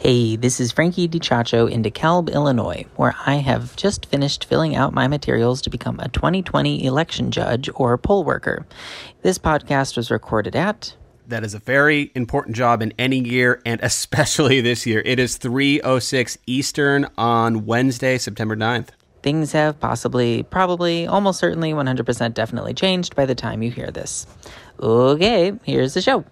Hey, this is Frankie DiCiaccio in DeKalb, Illinois, where I have just finished filling out my materials to become a 2020 election judge or poll worker. This podcast was recorded at that is a very important job in any year and especially this year. It is 3:06 Eastern on Wednesday, September 9th. Things have possibly, probably, almost certainly 100% definitely changed by the time you hear this. Okay, here's the show.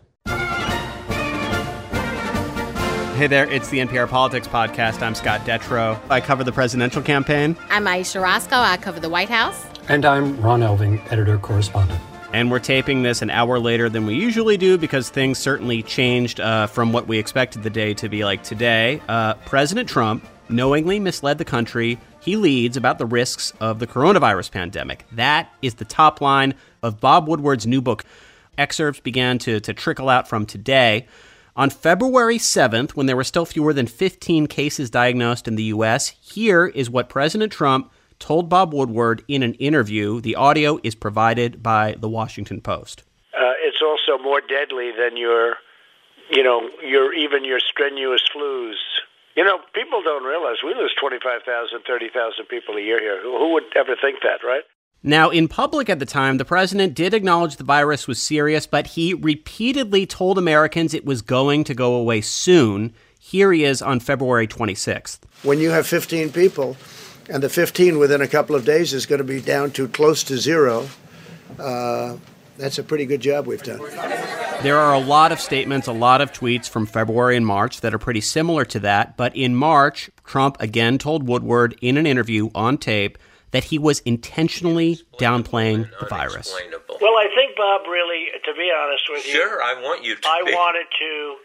Hey there, it's the NPR Politics Podcast. I'm Scott Detrow. I cover the presidential campaign. I'm Ayesha Rascoe. I cover the White House. And I'm Ron Elving, editor correspondent. And we're taping this an hour later than we usually do because things certainly changed uh, from what we expected the day to be like today. Uh, President Trump knowingly misled the country. He leads about the risks of the coronavirus pandemic. That is the top line of Bob Woodward's new book. Excerpts began to, to trickle out from today. On February 7th, when there were still fewer than 15 cases diagnosed in the U.S., here is what President Trump told Bob Woodward in an interview. The audio is provided by the Washington Post. Uh, it's also more deadly than your, you know, your even your strenuous flus. You know, people don't realize we lose 25,000, 30,000 people a year here. Who, who would ever think that, right? Now, in public at the time, the president did acknowledge the virus was serious, but he repeatedly told Americans it was going to go away soon. Here he is on February 26th. When you have 15 people, and the 15 within a couple of days is going to be down to close to zero, uh, that's a pretty good job we've done. There are a lot of statements, a lot of tweets from February and March that are pretty similar to that. But in March, Trump again told Woodward in an interview on tape that he was intentionally downplaying the virus. Well, I think Bob really, to be honest with you, sure, I want you to. I be. wanted to.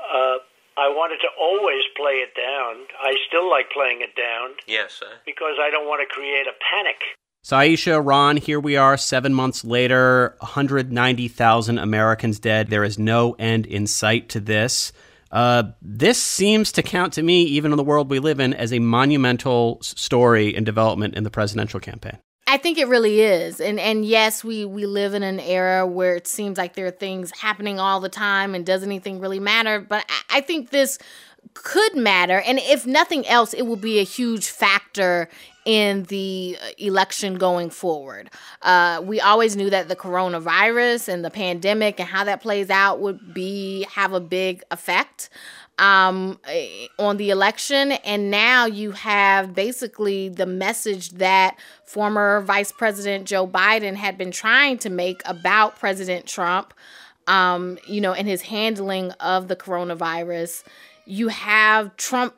Uh, I wanted to always play it down. I still like playing it down. Yes, sir. Because I don't want to create a panic. So, Ayesha, Ron, here we are seven months later, 190,000 Americans dead. There is no end in sight to this. Uh, this seems to count to me, even in the world we live in, as a monumental story and development in the presidential campaign. I think it really is. And and yes, we we live in an era where it seems like there are things happening all the time and does anything really matter, but I, I think this could matter and if nothing else it will be a huge factor in the election going forward. Uh, we always knew that the coronavirus and the pandemic and how that plays out would be have a big effect um, eh, on the election. And now you have basically the message that former Vice President Joe Biden had been trying to make about President Trump, um, you know, in his handling of the coronavirus. You have Trump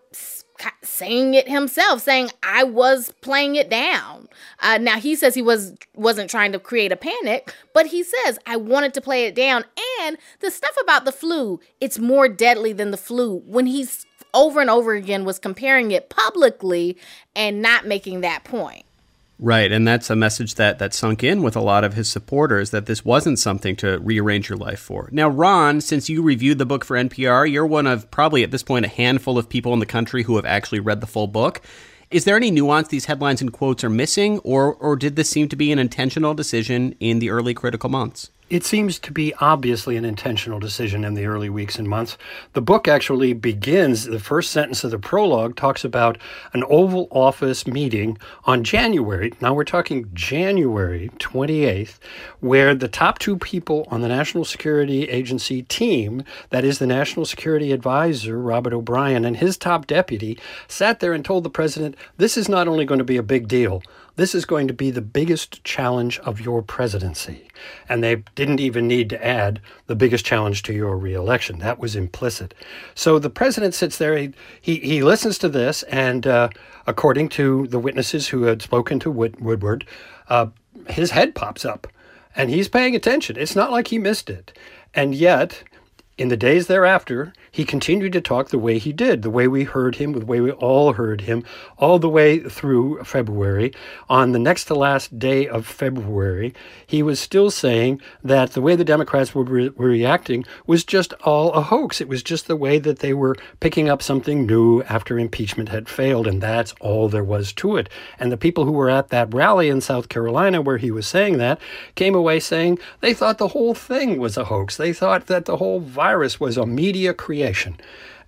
saying it himself, saying I was playing it down. Uh, now he says he was wasn't trying to create a panic, but he says I wanted to play it down. And the stuff about the flu, it's more deadly than the flu. When he's over and over again was comparing it publicly and not making that point. Right, and that's a message that that sunk in with a lot of his supporters that this wasn't something to rearrange your life for. Now, Ron, since you reviewed the book for NPR, you're one of probably at this point a handful of people in the country who have actually read the full book. Is there any nuance these headlines and quotes are missing, or or did this seem to be an intentional decision in the early critical months? It seems to be obviously an intentional decision in the early weeks and months. The book actually begins, the first sentence of the prologue talks about an Oval Office meeting on January, now we're talking January 28th, where the top two people on the National Security Agency team, that is the National Security Advisor, Robert O'Brien, and his top deputy, sat there and told the president, this is not only going to be a big deal, this is going to be the biggest challenge of your presidency. And they didn't even need to add the biggest challenge to your reelection. That was implicit. So the president sits there, he, he, he listens to this, and uh, according to the witnesses who had spoken to Wood, Woodward, uh, his head pops up and he's paying attention. It's not like he missed it. And yet, in the days thereafter, he continued to talk the way he did, the way we heard him, the way we all heard him, all the way through February. On the next to last day of February, he was still saying that the way the Democrats were, re- were reacting was just all a hoax. It was just the way that they were picking up something new after impeachment had failed, and that's all there was to it. And the people who were at that rally in South Carolina where he was saying that came away saying they thought the whole thing was a hoax. They thought that the whole virus was a media creation.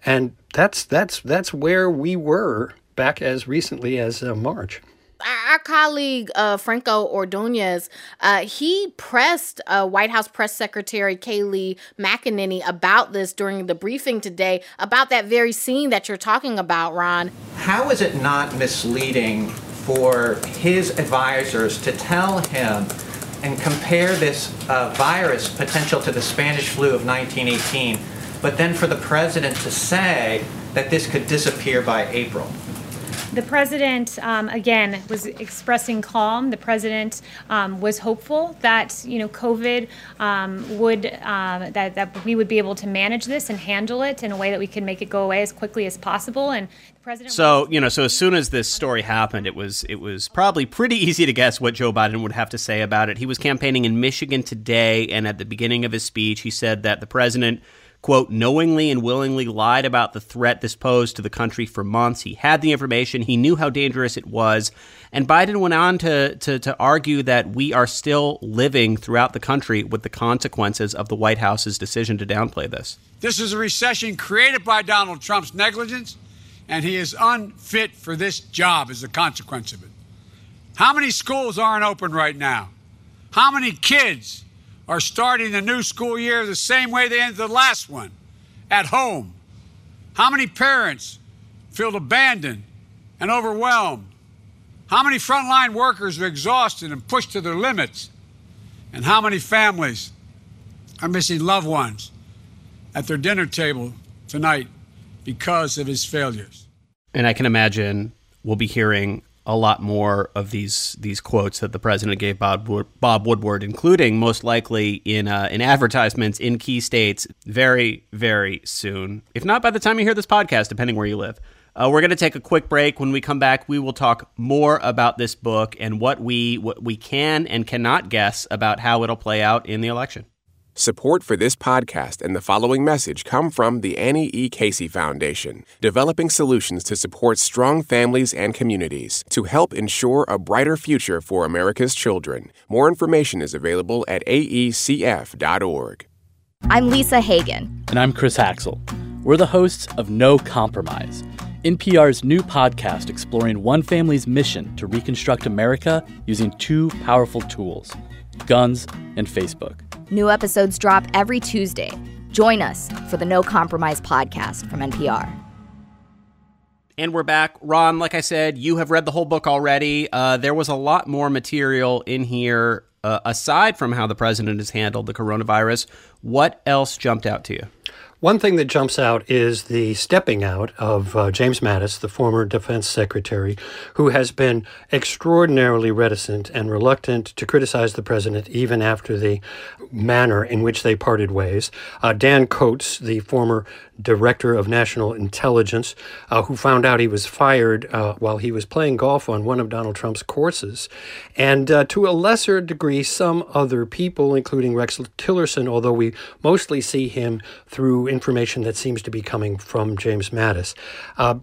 And that's that's that's where we were back as recently as uh, March our colleague uh, Franco Ordonez, uh, he pressed uh, White House Press Secretary Kayleigh McEnany about this during the briefing today, about that very scene that you're talking about, Ron. How is it not misleading for his advisors to tell him and compare this uh, virus potential to the Spanish flu of 1918, but then for the president to say that this could disappear by April? The president, um, again, was expressing calm. The president um, was hopeful that you know COVID um, would uh, that that we would be able to manage this and handle it in a way that we could make it go away as quickly as possible. And the president. So you know, so as soon as this story happened, it was it was probably pretty easy to guess what Joe Biden would have to say about it. He was campaigning in Michigan today, and at the beginning of his speech, he said that the president quote, knowingly and willingly lied about the threat this posed to the country for months. He had the information, he knew how dangerous it was. And Biden went on to, to, to argue that we are still living throughout the country with the consequences of the White House's decision to downplay this. This is a recession created by Donald Trump's negligence, and he is unfit for this job as a consequence of it. How many schools aren't open right now? How many kids are starting the new school year the same way they ended the last one at home. How many parents feel abandoned and overwhelmed? How many frontline workers are exhausted and pushed to their limits? And how many families are missing loved ones at their dinner table tonight because of his failures? And I can imagine we'll be hearing a lot more of these these quotes that the president gave Bob Bob Woodward, including most likely in uh, in advertisements in key states, very very soon. If not by the time you hear this podcast, depending where you live. Uh, we're going to take a quick break. When we come back, we will talk more about this book and what we what we can and cannot guess about how it'll play out in the election. Support for this podcast and the following message come from the Annie E. Casey Foundation, developing solutions to support strong families and communities to help ensure a brighter future for America's children. More information is available at aecf.org. I'm Lisa Hagen. And I'm Chris Haxel. We're the hosts of No Compromise, NPR's new podcast exploring one family's mission to reconstruct America using two powerful tools guns and Facebook. New episodes drop every Tuesday. Join us for the No Compromise podcast from NPR. And we're back. Ron, like I said, you have read the whole book already. Uh, there was a lot more material in here uh, aside from how the president has handled the coronavirus. What else jumped out to you? One thing that jumps out is the stepping out of uh, James Mattis, the former defense secretary, who has been extraordinarily reticent and reluctant to criticize the president even after the manner in which they parted ways. Uh, Dan Coats, the former director of national intelligence, uh, who found out he was fired uh, while he was playing golf on one of Donald Trump's courses. And uh, to a lesser degree, some other people, including Rex Tillerson, although we mostly see him through information that seems to be coming from James Mattis. Uh,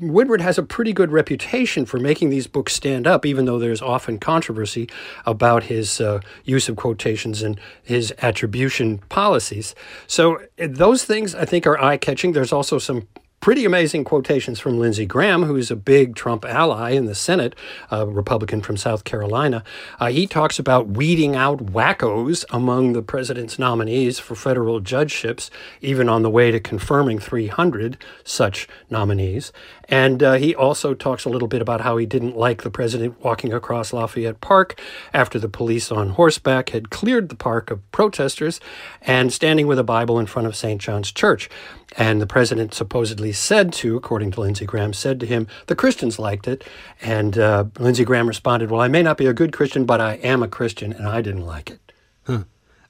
Woodward has a pretty good reputation for making these books stand up, even though there's often controversy about his uh, use of quotations and his attribution policies. So uh, those things I think are eye catching. There's also some pretty amazing quotations from Lindsey Graham, who's a big Trump ally in the Senate, a Republican from South Carolina. Uh, he talks about weeding out wackos among the president's nominees for federal judgeships, even on the way to confirming 300 such nominees. And uh, he also talks a little bit about how he didn't like the president walking across Lafayette Park after the police on horseback had cleared the park of protesters and standing with a Bible in front of St. John's Church. And the president supposedly said to, according to Lindsey Graham, said to him, the Christians liked it. And uh, Lindsey Graham responded, Well, I may not be a good Christian, but I am a Christian, and I didn't like it. Huh.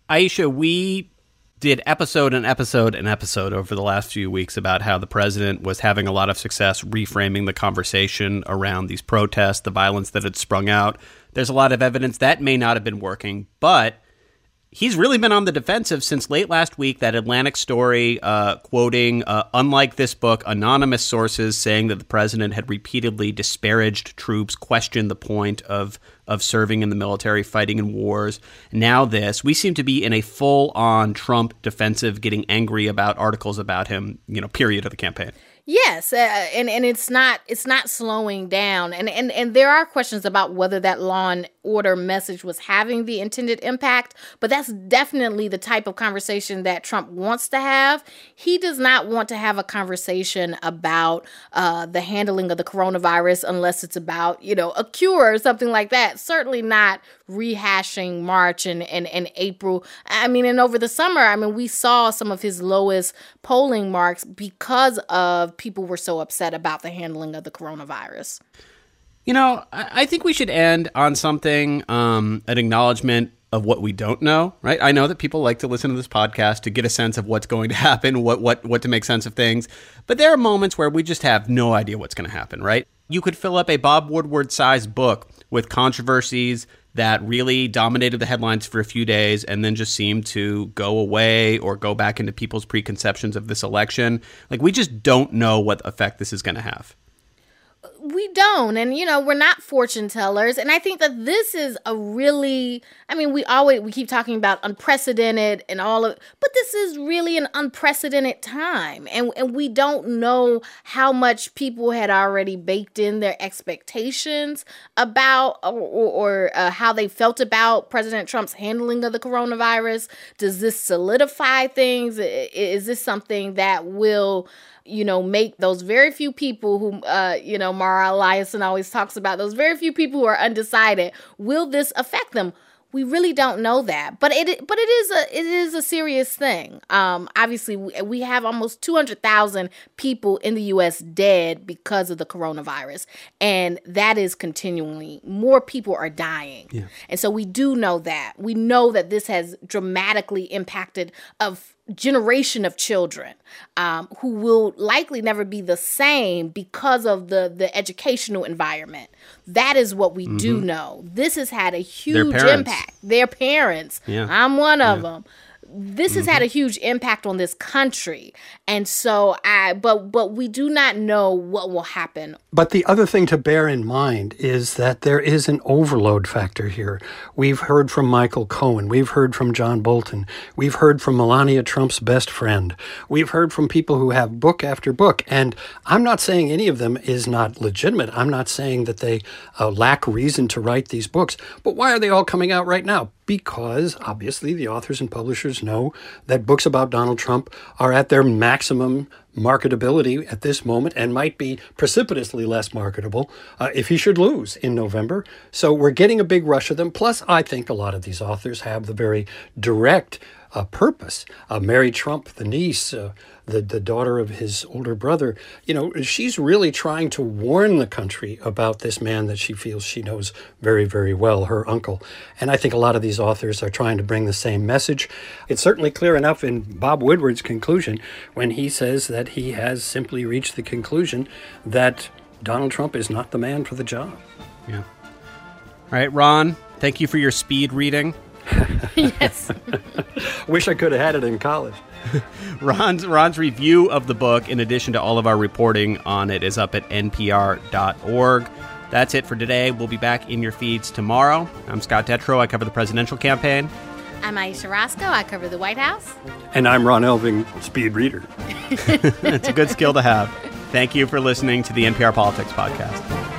Ayesha, we did episode and episode and episode over the last few weeks about how the president was having a lot of success reframing the conversation around these protests, the violence that had sprung out. There's a lot of evidence that may not have been working, but he's really been on the defensive since late last week. That Atlantic story, uh, quoting, uh, unlike this book, anonymous sources saying that the president had repeatedly disparaged troops, questioned the point of of serving in the military, fighting in wars. Now this, we seem to be in a full on Trump defensive, getting angry about articles about him. You know, period of the campaign. Yes, uh, and and it's not it's not slowing down, and and and there are questions about whether that law and order message was having the intended impact, but that's definitely the type of conversation that Trump wants to have. He does not want to have a conversation about uh, the handling of the coronavirus unless it's about you know a cure or something like that. Certainly not rehashing March and, and, and April. I mean, and over the summer, I mean, we saw some of his lowest polling marks because of people were so upset about the handling of the coronavirus. You know, I think we should end on something, um, an acknowledgement of what we don't know, right? I know that people like to listen to this podcast to get a sense of what's going to happen, what what what to make sense of things. But there are moments where we just have no idea what's going to happen, right? You could fill up a Bob Woodward sized book with controversies that really dominated the headlines for a few days and then just seemed to go away or go back into people's preconceptions of this election. Like, we just don't know what effect this is going to have we don't and you know we're not fortune tellers and i think that this is a really i mean we always we keep talking about unprecedented and all of but this is really an unprecedented time and and we don't know how much people had already baked in their expectations about or, or uh, how they felt about president trump's handling of the coronavirus. Does this solidify things? Is this something that will you know, make those very few people who, uh, you know, Mara Liasson always talks about, those very few people who are undecided, will this affect them? We really don't know that, but it but it is a it is a serious thing. Um, obviously, we, we have almost two hundred thousand people in the U.S. dead because of the coronavirus, and that is continually more people are dying. Yeah. And so we do know that we know that this has dramatically impacted of generation of children um, who will likely never be the same because of the the educational environment. That is what we mm-hmm. do know. This has had a huge impact. Their parents. Yeah. I'm one of yeah. them this has had a huge impact on this country. And so i but but we do not know what will happen. But the other thing to bear in mind is that there is an overload factor here. We've heard from michael cohen. We've heard from john bolton. We've heard from melania trump's best friend. We've heard from people who have book after book. And i'm not saying any of them is not legitimate. I'm not saying that they uh, lack reason to write these books. But why are they all coming out right now because obviously the authors and publishers know that books about Donald Trump are at their maximum marketability at this moment and might be precipitously less marketable uh, if he should lose in November. So we're getting a big rush of them. Plus, I think a lot of these authors have the very direct uh, purpose. Uh, Mary Trump, the niece, uh, the, the daughter of his older brother, you know, she's really trying to warn the country about this man that she feels she knows very, very well, her uncle. And I think a lot of these authors are trying to bring the same message. It's certainly clear enough in Bob Woodward's conclusion when he says that he has simply reached the conclusion that Donald Trump is not the man for the job. Yeah. All right, Ron, thank you for your speed reading. yes. Wish I could have had it in college. Ron's Ron's review of the book, in addition to all of our reporting on it, is up at npr.org. That's it for today. We'll be back in your feeds tomorrow. I'm Scott Detrow. I cover the presidential campaign. I'm Ayesha Rascoe. I cover the White House. And I'm Ron Elving, speed reader. it's a good skill to have. Thank you for listening to the NPR Politics Podcast.